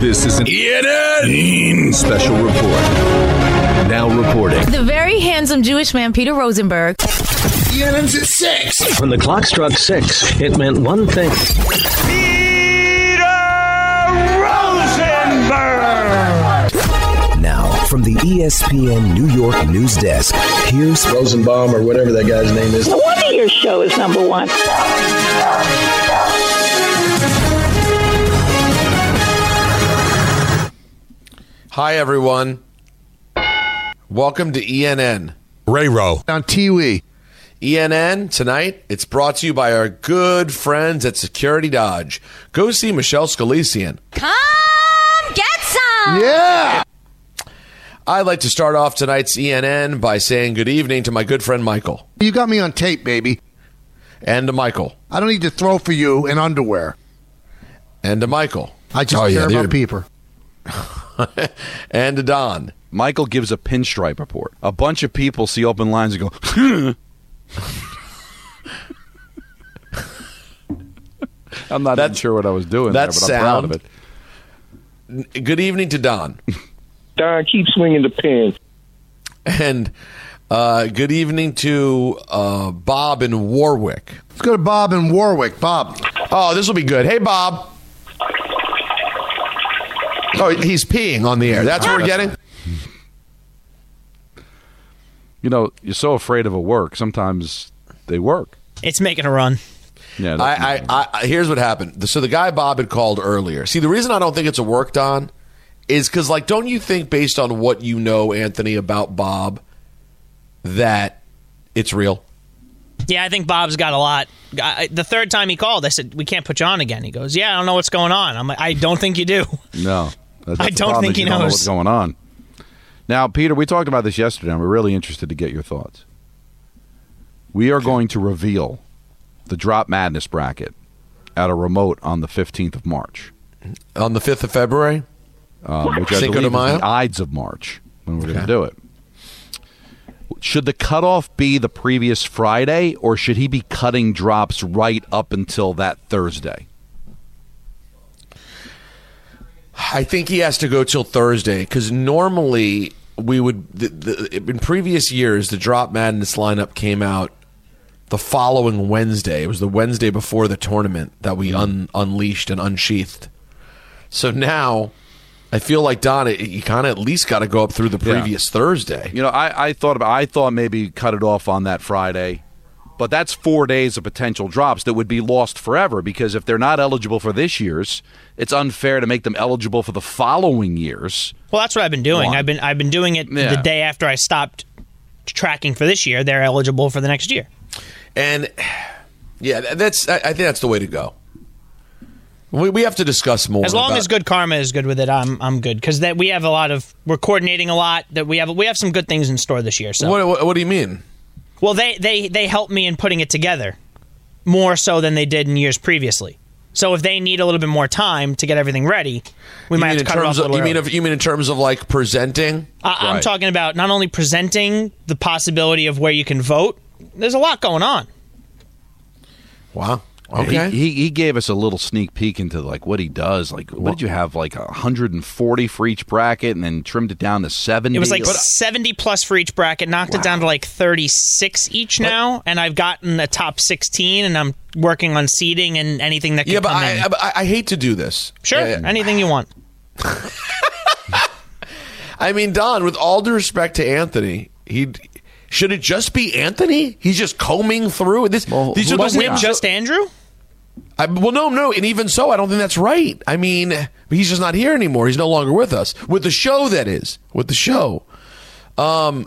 This is an ENN special report. Now reporting. The very handsome Jewish man, Peter Rosenberg. ENN's at 6. When the clock struck six, it meant one thing. Peter Rosenberg! Now, from the ESPN New York news desk, here's Rosenbaum or whatever that guy's name is. No wonder your show is number one. Hi, everyone. Welcome to ENN. Ray Row. on Tiwi. ENN tonight, it's brought to you by our good friends at Security Dodge. Go see Michelle Scalesian. Come get some. Yeah. I'd like to start off tonight's ENN by saying good evening to my good friend Michael. You got me on tape, baby. And to Michael. I don't need to throw for you in underwear. And to Michael. I just Oh, care they're- about people. and to Don. Michael gives a pinstripe report. A bunch of people see open lines and go, I'm not even That's- sure what I was doing that's there, but I'm proud of it. Good evening to Don. Don, keep swinging the pen. And uh, good evening to uh, Bob in Warwick. Let's go to Bob in Warwick. Bob. Oh, this will be good. Hey, Bob. Oh, he's peeing on the air. That's what we're getting? You know, you're so afraid of a work, sometimes they work. It's making a run. Yeah, that's I, I, I, here's what happened. So the guy Bob had called earlier. See, the reason I don't think it's a work, Don, is because, like, don't you think, based on what you know, Anthony, about Bob, that it's real? Yeah, I think Bob's got a lot. I, the third time he called, I said, "We can't put you on again." He goes, "Yeah, I don't know what's going on." I'm like, "I don't think you do." no. That's I don't think he you don't know knows. what's going on. Now, Peter, we talked about this yesterday, and we're really interested to get your thoughts. We are going to reveal the Drop Madness bracket at a remote on the 15th of March, On the 5th of February? um, which I Cinco de believe is Mayo? the Ides of March when we're going to do it. Should the cutoff be the previous Friday, or should he be cutting drops right up until that Thursday? I think he has to go till Thursday because normally we would. The, the, in previous years, the Drop Madness lineup came out the following Wednesday. It was the Wednesday before the tournament that we mm-hmm. un, unleashed and unsheathed. So now, I feel like Don, it- you kind of at least got to go up through the Yeah. previous Thursday. You know, I, I thought about I thought maybe cut it off on that Friday, but that's four days of potential drops that would be lost forever because if they're not eligible for this year's, it's unfair to make them eligible for the following years. Well, that's what I've been doing. One. I've been I've been doing it Yeah. the day after I stopped tracking for this year. They're eligible for the next year. And yeah, that's. I, I think that's the way to go. We, we have to discuss more. As long about- as good karma is good with it, I'm I'm good because that we have a lot of we're coordinating a lot. That we have we have some good things in store this year. So What, what, what do you mean? Well, they they they helped me in putting it together more so than they did in years previously. So if they need a little bit more time to get everything ready, we You might have to cut it off a of little you mean of, you mean in terms of like presenting? I, I'm talking about not only presenting the possibility of where you can vote. There's a lot going on. Wow. Okay. He, he he gave us a little sneak peek into like what he does. Like, what did you have? Like 140 for each bracket, and then trimmed it down to 70. It was like What- 70 plus for each bracket, knocked it down to like 36 each now, and I've gotten a top 16, and I'm working on seeding and anything that can yeah, but come I, in. I, I- I hate to do this. sure, Uh, anything you want. I mean, Don, with all due respect to Anthony, he should it just be Anthony? He's just combing through this. Well, these are the Wasn't it wins. just Andrew? I, well, no, no, and even so, I don't think that's right. I mean, he's just not here anymore. He's no longer with us with the show. That is with the show. Um,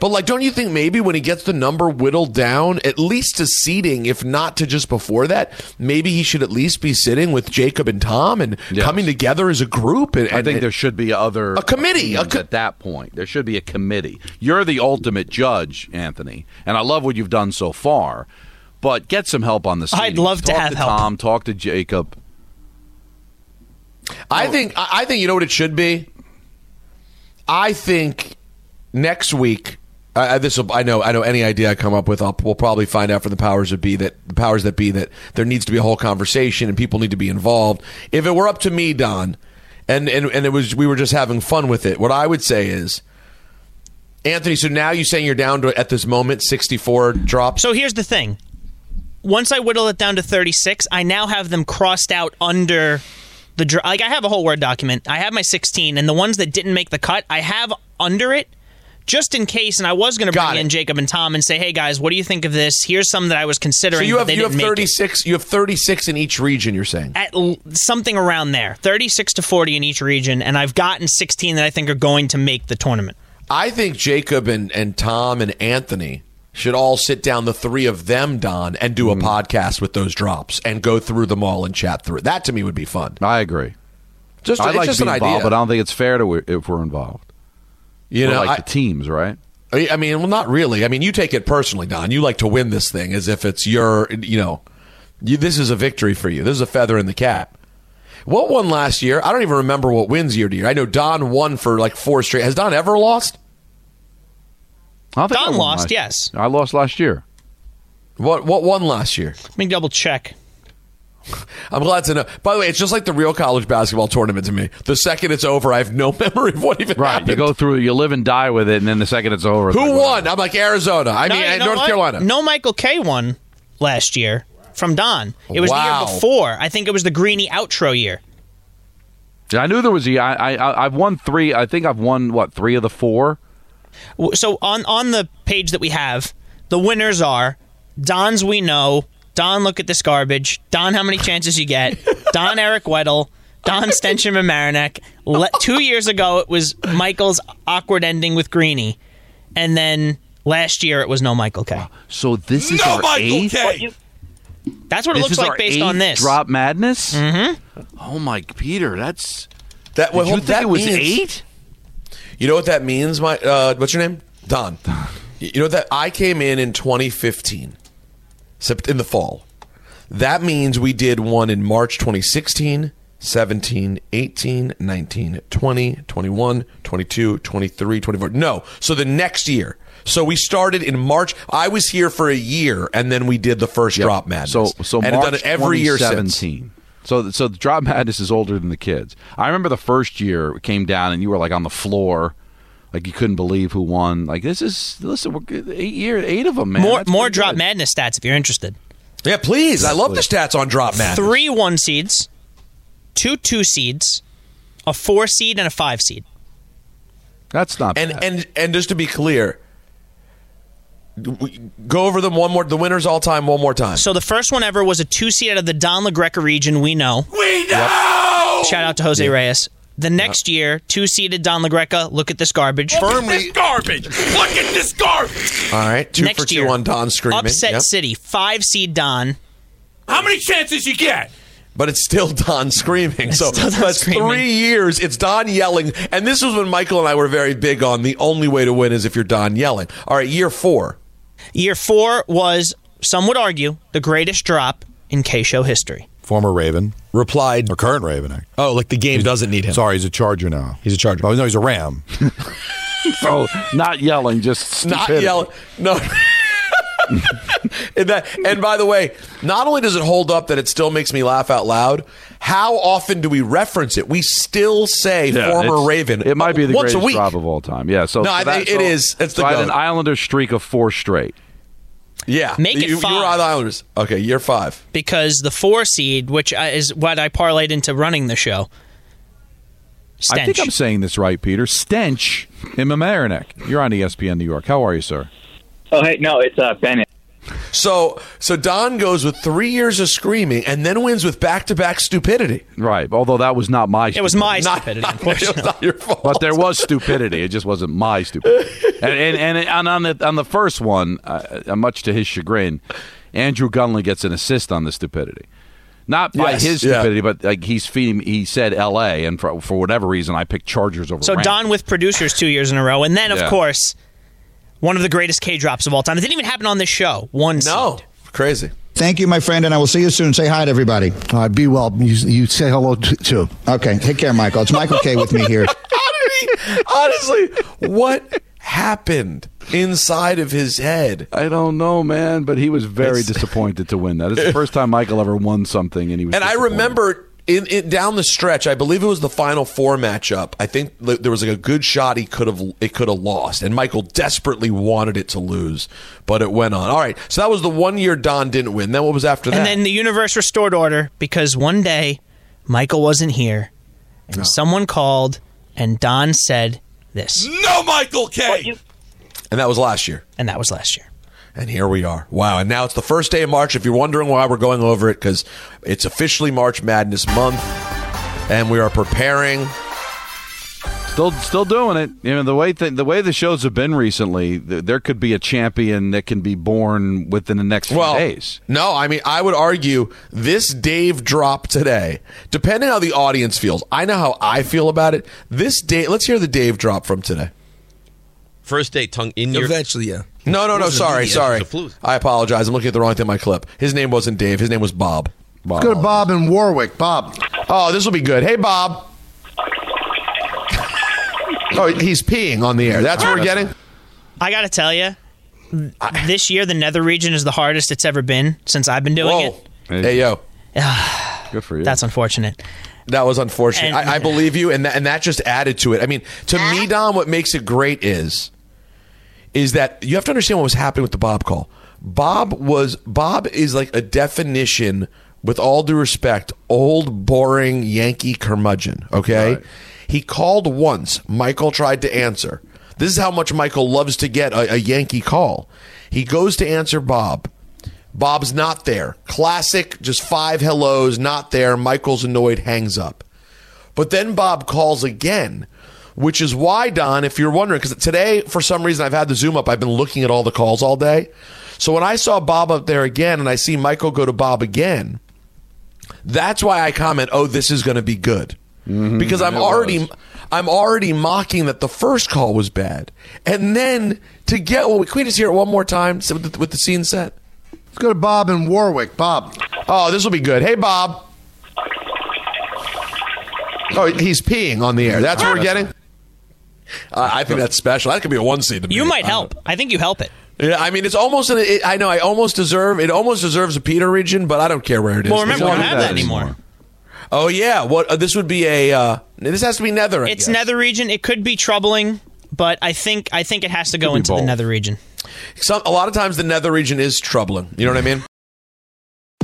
but like, don't you think maybe when he gets the number whittled down, at least to seating, if not to just before that, maybe he should at least be sitting with Jacob and Tom and Yes. coming together as a group. And, I and- think there should be other A committee, a co- at that point. There should be a committee. You're the ultimate judge, Anthony, and I love what you've done so far. But get some help on the. I'd love to talk have to help. Tom. Talk to Jacob. I think I I think you know what it should be. I think next week. Uh, this will, I know. I know. Any idea I come up with, I'll, we'll probably find out from the powers that be that the powers that be that there needs to be a whole conversation and people need to be involved. If it were up to me, Don, and and and it was we were just having fun with it. What I would say is, Anthony. So now you're saying you're down to at this moment 64 drops. So here's the thing. Once I whittle it down to 36, I now have them crossed out under the dr- like I have a whole word document. I have my 16 and the ones that didn't make the cut, I have under it just in case and I was going to bring in Jacob and Tom and say, "Hey guys, what do you think of this? Here's some that I was considering." So you have you have didn't make it." 36. You have 36 in each region. You're saying. at l- something around there 36 to 40 in each region and i've gotten 16 that i think are going to make the tournament I think Jacob and, and Tom and Anthony should all sit down, the three of them, Don, and do a Mm. podcast with those drops and go through them all and chat through it. That to me would be fun. I agree. Just, it's like just to be an involved, idea. but I don't think it's fair to if we're involved. You We're know, like I- the teams, right? I I mean, well, not really. I mean, you take it personally, Don. You like to win this thing as if it's your, you know, you, this is a victory for you. This is a feather in the cap. What won last year? I don't even remember what wins year to year. I know Don won for like four straight. Has Don ever lost? I think Don I lost, last- yes. I lost last year. What what won last year? let me double check I'm glad to know. By the way, it's just like the real college basketball tournament to me. The second it's over, I have no memory of what even Right. happened. You go through, you live and die with it, and then the second it's over. Who like, won? I'm like Arizona. I No, mean, you know North what? Carolina. no michael k won last year from don it was Wow. the year before i think it was the greeny outro year Yeah, I knew there was a. I, I, I've won three. I think I've won what three of the four. W- so on on the page that we have the winners are don's we know don look at this garbage don how many chances you get don eric weddle don stencham and Mamaroneck. Le- two years ago it was michael's awkward ending with greeny and then last year it was no michael k So this is our eighth. that's what it looks like based on this drop madness. Mm-hmm. Oh my, Peter, that's. That, Did well, you think that it was means- eight? You know what that means? My uh, what's your name? Don. You know that I came in in 2015, sept- in the fall. That means we did one in March 2016, 17, 18, 19, 20, 21, 22, 23, 24. No. So the next year. So we started in March. I was here for a year, and then we did the first drop madness. So so and March done it every year since. 2017. So so the drop madness is older than the kids. I remember the first year it came down and you were like on the floor, like you couldn't believe who won. Like this is listen, we're eight year eight of them, man. more That's more drop good. madness stats if you're interested Yeah, please. I love the stats on drop madness. three one seeds two two seeds a four seed and a five seed That's not and bad. and and just to be clear, we- go over them one more. The winners all time one more time. So the first one ever was a two seed out of the Don LaGreca region. We know. We know. Shout out to Jose Reyes. The next year, two seeded Don LaGreca. Look at this garbage. Look Firmly garbage. Look at this garbage. All right, two next for two year, on Don screaming. Upset Yep. City, five seed Don. How many chances you get? But it's still Don screaming. so Don that's screaming. three years. It's Don yelling. And this was when Michael and I were very big on the only way to win is if you're Don yelling. All right, year four. Year four was, some would argue, the greatest drop in K Show history. Former Raven. Replied. Or current Raven. Oh, like the game doesn't need him. Sorry, he's a Charger now. He's a Charger. Oh, no, he's a Ram. so not yelling, just Not stupidity. yelling. No. And, that, and by the way, not only does it hold up that it still makes me laugh out loud, how often do we reference it? We still say Yeah, former Raven. It might be the greatest a week. drop of all time. Yeah. So No, so I that- think it so- is. It's the I had an goat. Islander streak of four straight. Yeah, Make it you, You were five. on the Islanders. Okay, year five. Because the four seed, which uh, is what I parlayed into running the show, I think I'm saying this right, Peter. Stench in Mamaroneck. You're on ESPN New York. How are you, sir? Oh, hey, no, it's uh, Bennett. So so Don goes with three years of screaming and then wins with back to back stupidity. Right. Although that was not my. It was my Not- stupidity, not- unfortunately. it's not your fault. But there was stupidity. It just wasn't my stupidity. And and, and, and on the on the first one, uh, uh, much to his chagrin, Andrew Gunley gets an assist on the stupidity. Not by Yes, his yeah. stupidity, but like he's feeding. He said L.A. and for, for whatever reason, I picked Chargers over. So Rams. Don with producers two years in a row, and then of Yeah. course one of the greatest K drops of all time. It didn't even happen on this show. One No, seed. crazy. Thank you, my friend, and I will see you soon. Say hi to everybody. All right, be well. You, you say hello t- too. Okay, take care, Michael. It's Michael K with me here. How honestly, what happened inside of his head? I don't know, man, but he was very It's- disappointed to win that. It's the first time Michael ever won something, and he was. And I remember in, in down the stretch, I believe it was the final four matchup. I think there was like a good shot he could have it could have lost, and Michael desperately wanted it to lose, but it went on. All right, so that was the one year Don didn't win. Then what was after that? And then the universe restored order because one day Michael wasn't here. And someone called and Don said this. No Michael K. and that was last year. And that was last year. And here we are. Wow. And now it's the first day of March. If you're wondering why we're going over it, because it's officially March Madness month, and we are preparing. Still, still doing it. You know the way th- the way the shows have been recently. Th- there could be a champion that can be born within the next few Well, days. no, I mean, I would argue this Dave drop today, depending how the audience feels. I know how I feel about it. This Dave, let's hear the Dave drop from today. First day tongue in your. Eventually, yeah. No, no, no. Sorry, sorry. was a flute. I apologize. I'm looking at the wrong thing in my clip. His name wasn't Dave. His name was Bob. Let's go to Bob in Warwick. Bob. Oh, this will be good. Hey, Bob. Oh, he's peeing on the air. That's what we're getting. I got to tell you, this year the Nether region is the hardest it's ever been since I've been doing Whoa. Hey, yo. Good for you. That's unfortunate. That was unfortunate. And- I, I believe you, and that, and that just added to it. I mean, to me, Don, what makes it great is is that you have to understand what was happening with the Bob call. Bob was Bob is like a definition, with all due respect, old boring Yankee curmudgeon. Okay, he called once. Michael tried to answer. This is how much Michael loves to get a, a Yankee call. He goes to answer Bob. Bob's not there. Classic, just five hellos, not there. Michael's annoyed, hangs up. But then Bob calls again, which is why, Don, if you're wondering, because today, for some reason, I've had the Zoom up. I've been looking at all the calls all day. So when I saw Bob up there again and I see Michael go to Bob again, that's why I comment, oh, this is going to be good. Mm-hmm. Because I'm already. was. I'm already mocking that the first call was bad, and then to get well, can we just hear it one more time with the, with the scene set? Let's go to Bob in Warwick. Bob. Oh, this will be good. Hey, Bob. Oh, he's peeing on the air. That's what we're getting. Uh, I think that's special. That could be a one seed. to me. You might help. I think you help it. Yeah, I mean, it's almost. An, it, I know. I almost deserve. It almost deserves a Peter region, but I don't care where it is. Well, remember, we don't have as- that anymore. Oh yeah. What? Uh, this would be a. Uh, this has to be Nether. I It's guess. Nether region. It could be troubling, but I think I think it has to go be into the. Nether region. Some, a lot of times the Nether region is troubling. You know what I mean?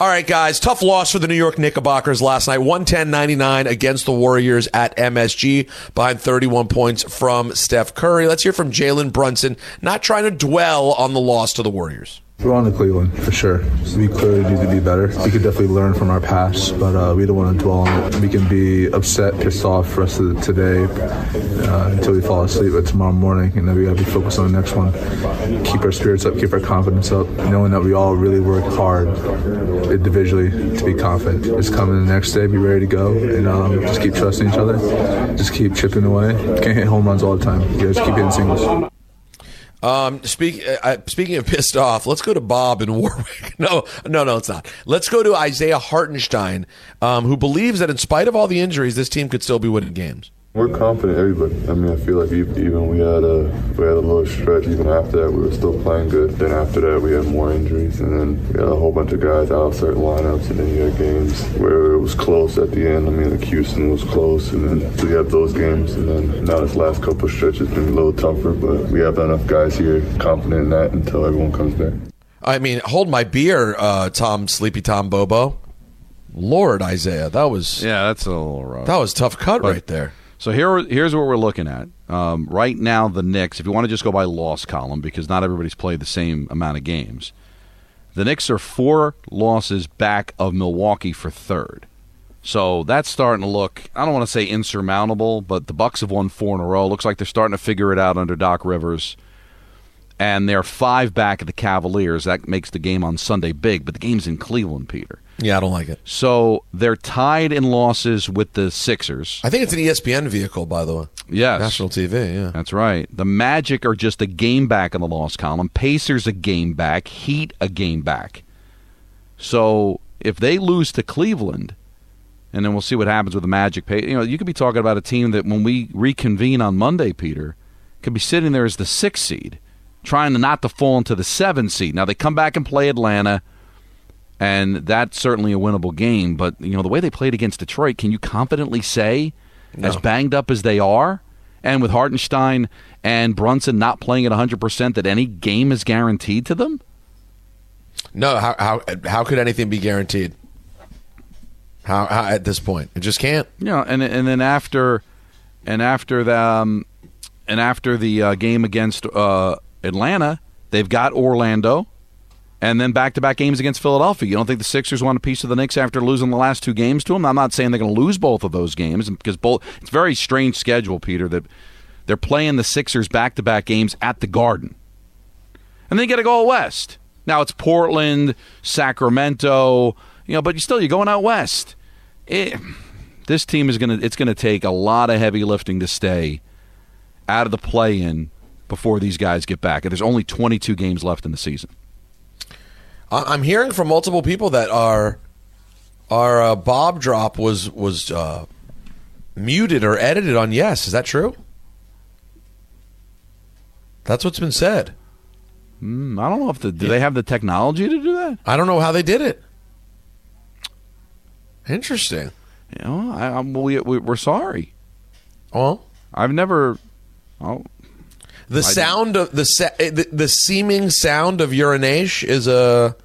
All right, guys. Tough loss for the New York Knickerbockers last night. 110-99 against the Warriors at MSG behind 31 points from Steph Curry. Let's hear from Jalen Brunson, not trying to dwell on the loss to the Warriors. We're on to Cleveland for sure. We clearly need to be better. We could definitely learn from our past, but uh, we don't want to dwell on it. We can be upset, pissed off for the of today uh, until we fall asleep. But tomorrow morning, and then we got to be focused on the next one. Keep our spirits up, keep our confidence up, knowing that we all really work hard individually to be confident. It's coming the next day, be ready to go, and um, just keep trusting each other. Just keep chipping away. Can't hit home runs all the time. You guys keep hitting singles. Um, speak, uh, speaking of pissed off, let's go to Bob in Warwick. No, no, no, it's not. Let's go to Isaiah Hartenstein, um, who believes that in spite of all the injuries, this team could still be winning games. We're confident, everybody. I mean, I feel like even, even we had a we had a little stretch. Even after that, we were still playing good. Then after that, we had more injuries, and then we had a whole bunch of guys out of certain lineups, and then you had games where it was close at the end. I mean, like Houston was close, and then so you have those games, and then now this last couple of stretches been a little tougher, but we have enough guys here confident in that until everyone comes back. I mean, hold my beer, uh, Tom Sleepy Tom Bobo. Lord, Isaiah, that was yeah, that's a little rough. that was tough cut But- right there. So here, here's what we're looking at. Um, right now, the Knicks, if you want to just go by loss column, because not everybody's played the same amount of games, the Knicks are four losses back of Milwaukee for third. So that's starting to look, I don't want to say insurmountable, but the Bucks have won four in a row. Looks like they're starting to figure it out under Doc Rivers. And they're five back of the Cavaliers. That makes the game on Sunday big, but the game's in Cleveland, Peter. Yeah, I don't like it. So they're tied in losses with the Sixers. I think it's an ESPN vehicle, by the way. Yes. National TV, yeah. That's right. The Magic are just a game back in the loss column. Pacers a game back. Heat a game back. So if they lose to Cleveland, and then we'll see what happens with the Magic. You know, you could be talking about a team that when we reconvene on Monday, Peter, could be sitting there as the sixth seed, trying to not to fall into the seven seed. Now they come back and play Atlanta, and that's certainly a winnable game. But you know the way they played against Detroit, can you confidently say, as banged up as they are, and with Hartenstein and Brunson not playing at 100 percent, that any game is guaranteed to them? No, how how how could anything be guaranteed? How, how at this point it just can't. You know, and and then after, and after the, um, and after the uh, game against uh, Atlanta, they've got Orlando, and then back to back games against Philadelphia. You don't think the Sixers want a piece of the Knicks after losing the last two games to them? I'm not saying they're going to lose both of those games because both. It's very strange schedule, Peter. That they're playing the Sixers back to back games at the Garden, and then you got to go west. Now it's Portland, Sacramento, you know, but you still you're going out west. It, this team is gonna it's gonna take a lot of heavy lifting to stay out of the play in before these guys get back. And there's only 22 games left in the season. I- I'm hearing from multiple people that our our uh, Bob drop was was uh, muted or edited on Yes. Is that true? That's what's been said. Mm, I don't know if the do they have the technology to do that. I don't know how they did it. Interesting. You know, I, I'm, we, we, we're sorry. Well, I've never. Oh, The I sound of the, sa- eh, the the seeming sound of urination is a.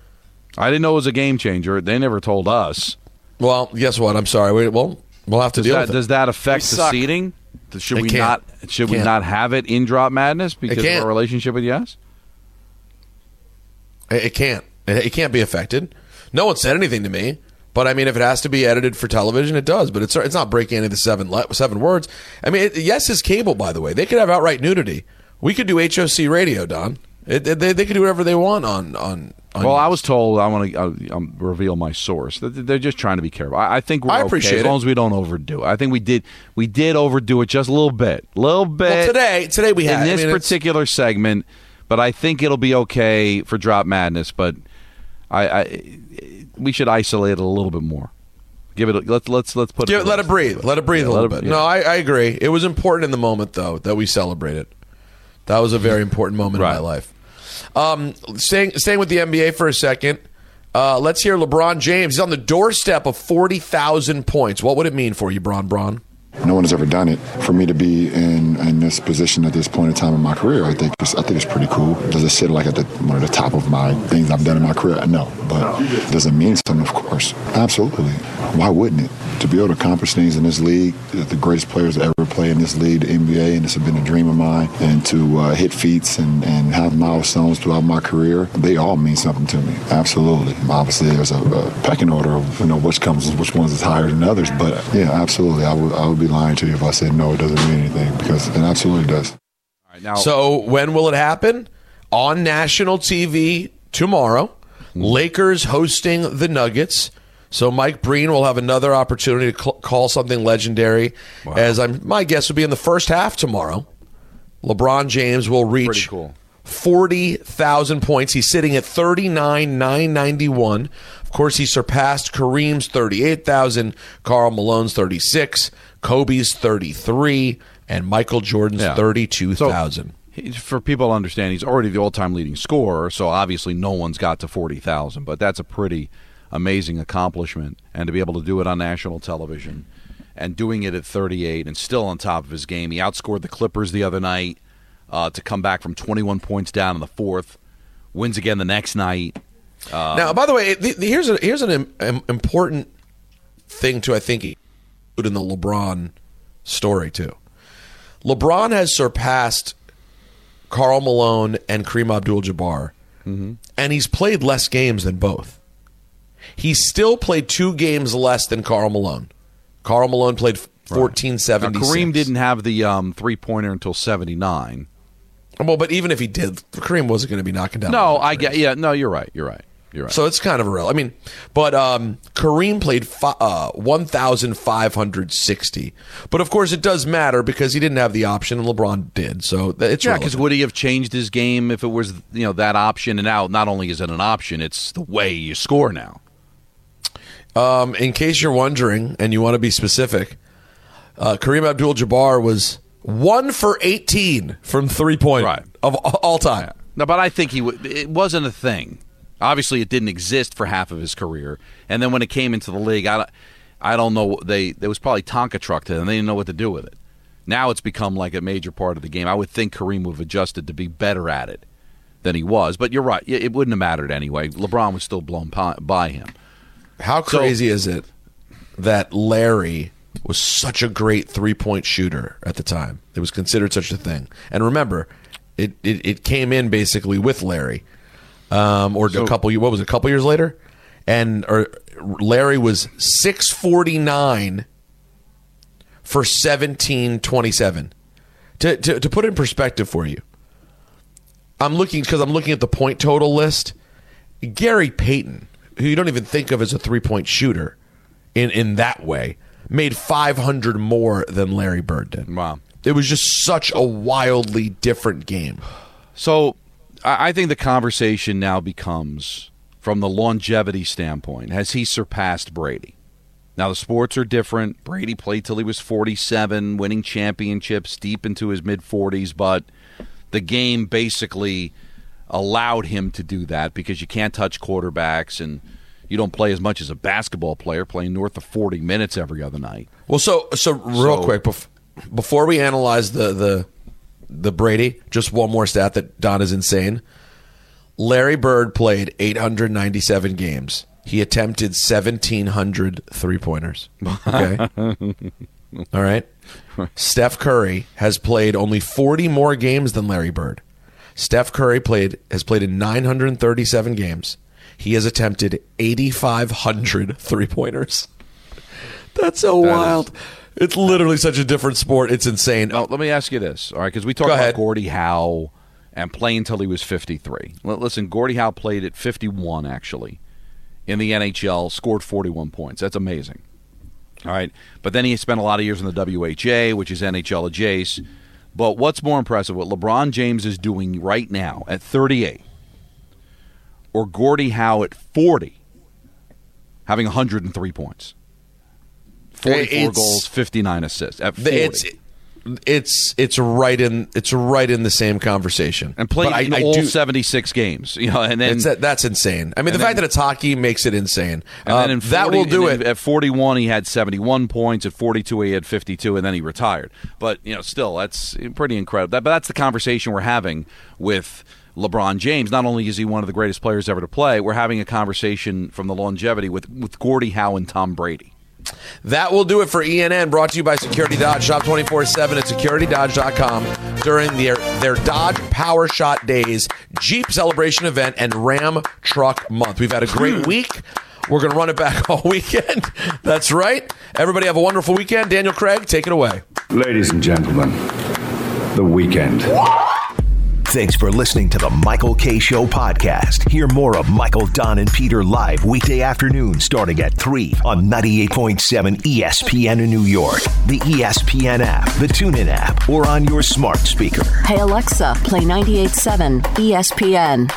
I didn't know it was a game changer. They never told us. Well, guess what? I'm sorry. We, well, we'll have to Does deal that, with it. does that affect We the suck. seating? Should It we can't. not? Should we Can't. not have it in Drop Madness because of our relationship with Yes? It, it can't. It, it can't be affected. No one said anything to me. But I mean, if it has to be edited for television, it does. But it's it's not breaking any of the seven le- seven words. I mean, it, yes is cable. By the way, they could have outright nudity. We could do HOC radio, Don. It, it- they, they could do whatever they want on on. on Well, I was told I want to uh, um, reveal my source. They're just trying to be careful. I, I think we're I okay appreciate as long it. as we don't overdo it. I think we did we did overdo it just a little bit, little bit. Well, today today we in had I this mean, it's- particular segment, but I think it'll be okay for Drop Madness. But I, I we should isolate it a little bit more. Give it. A, let's let's let's put Give, it. let it breathe. Let it breathe Yeah, a little it- bit. yeah. No, I, I agree. It was important in the moment, though, that we celebrate it. That was a very important moment in my life. Um, staying staying with the NBA for a second. Uh, let's hear LeBron James. He's on the doorstep of forty thousand points. What would it mean for you, Bron Bron? No one has ever done it. For me to be in, in this position at this point in time in my career, I think it's, I think it's pretty cool. Does it sit like at the, one of the top of my things I've done in my career? No, but does it mean something? Of course, absolutely. Why wouldn't it? To be able to accomplish things in this league, the greatest players to ever play in this league, the NBA, and this has been a dream of mine. And to uh, hit feats and, and have milestones throughout my career, they all mean something to me. Absolutely. Obviously, there's a, a pecking order of you know which comes, which ones is higher than others. But yeah, absolutely. I would I would be lying to you if I said no, it doesn't mean anything because it absolutely does. now, So when will it happen? On national TV tomorrow. Lakers hosting the Nuggets. So Mike Breen will have another opportunity to cl- call something legendary. As I'm, my guess would be in the first half tomorrow. LeBron James will reach cool. forty thousand points. He's sitting at thirty nine nine ninety one. Of course, he surpassed Kareem's thirty eight thousand, Karl Malone's thirty six, Kobe's thirty three, and Michael Jordan's Yeah. thirty two thousand. He- For people to understand, he's already the all-time leading scorer, so obviously no one's got to forty thousand. But that's a pretty amazing accomplishment, and to be able to do it on national television, and doing it at thirty-eight, and still on top of his game. He outscored the Clippers the other night uh, to come back from twenty-one points down in the fourth. Wins again the next night. Uh, now, by the way, th- th- here's a, here's an im- im- important thing to I think include in the LeBron story too. LeBron has surpassed Karl Malone and Kareem Abdul-Jabbar, and he's played less games than both. He still played two games less than Karl Malone. Karl Malone played fourteen Now. Kareem didn't have the um, three pointer until 79. Well, but even if he did, Kareem wasn't going to be knocking down. No, I get. Yeah, no, you're right. You're right. You're right. So it's kind of a real. I mean, but um, Kareem played fi- uh, 1,560. But of course, it does matter because he didn't have the option and LeBron did. So it's yeah, because would he have changed his game if it was you know that option? And now, not only is it an option, it's the way you score now. Um, in case you're wondering and you want to be specific, uh, Kareem Abdul-Jabbar was one for 18 from three point of all time. No, but I think he w- it wasn't a thing. Obviously, it didn't exist for half of his career, and then when it came into the league, I, don't- I don't know. They there was probably Tonka truck to them. They didn't know what to do with it. Now it's become like a major part of the game. I would think Kareem would have adjusted to be better at it than he was. But you're right; it wouldn't have mattered anyway. LeBron was still blown by him. How So- crazy is it that Larry was such a great three point shooter at the time? It was considered such a thing. And remember, it, it, it came in basically with Larry, um, or a couple. What was it? A couple years later, and or Larry was six forty nine for seventeen twenty seven. To, to to put it in perspective for you, I'm looking because I'm looking at the point total list. Gary Payton, who you don't even think of as a three point shooter in, in that way, made 500 more than Larry Bird did. Wow. It was just such a wildly different game. So I I think the conversation now becomes from the longevity standpoint has he surpassed Brady? Now, the sports are different. Brady played till he was 47, winning championships deep into his mid 40s, but the game basically allowed him to do that because you can't touch quarterbacks and you don't play as much as a basketball player playing north of 40 minutes every other night. Well, so so real So- quick bef- before we analyze the the the Brady, just one more stat that Don is insane. Larry Bird played 897 games. He attempted 1700 three pointers. Okay. All right. Steph Curry has played only 40 more games than Larry Bird. Steph Curry played has played in 937 games. He has attempted 8500 three pointers. That's so That is- wild. It's literally such a different sport. It's insane. Now, let me ask you this, all right? Because we talked about ahead. Gordie Howe and playing until he was 53. Listen, Gordie Howe played at 51, actually, in the NHL, scored 41 points. That's amazing. All right. But then he spent a lot of years in the WHA, which is NHL adjacent. But what's more impressive, what LeBron James is doing right now at 38, or Gordie Howe at 40, having 103 points, 44 It's- goals, 59 assists at 40. It's it's it's right in it's right in the same conversation. and played I- in I all do- 76 games. You know, and then that's insane. I mean, the and fact then- that it's hockey makes it insane. and Uh, then in 40, that will do it. At 41, he had 71 points. At 42, he had 52, and then he retired. But you know, still, that's pretty incredible. That, but that's the conversation we're having with LeBron James. Not only is he one of the greatest players ever to play, we're having a conversation from the longevity with with Gordie Howe and Tom Brady. That will do it for ENN, brought to you by Security Dodge. Shop 24 7 at securitydodge.com during their, their Dodge Power Shot Days, Jeep Celebration event, and Ram Truck Month. We've had a great hmm. week. We're going to run it back all weekend. That's right. Everybody have a wonderful weekend. Daniel Craig, take it away. Ladies and gentlemen, the weekend. Thanks for listening to the Michael K. Show podcast. Hear more of Michael, Don, and Peter live weekday afternoon starting at 3 on 98.7 ESPN in New York, the ESPN app, the TuneIn app, or on your smart speaker. Hey Alexa, play 98.7 ESPN.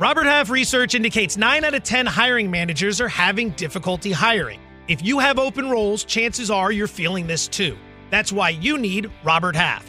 Robert Half research indicates 9 out of 10 hiring managers are having difficulty hiring. If you have open roles, chances are you're feeling this too. That's why you need Robert Half.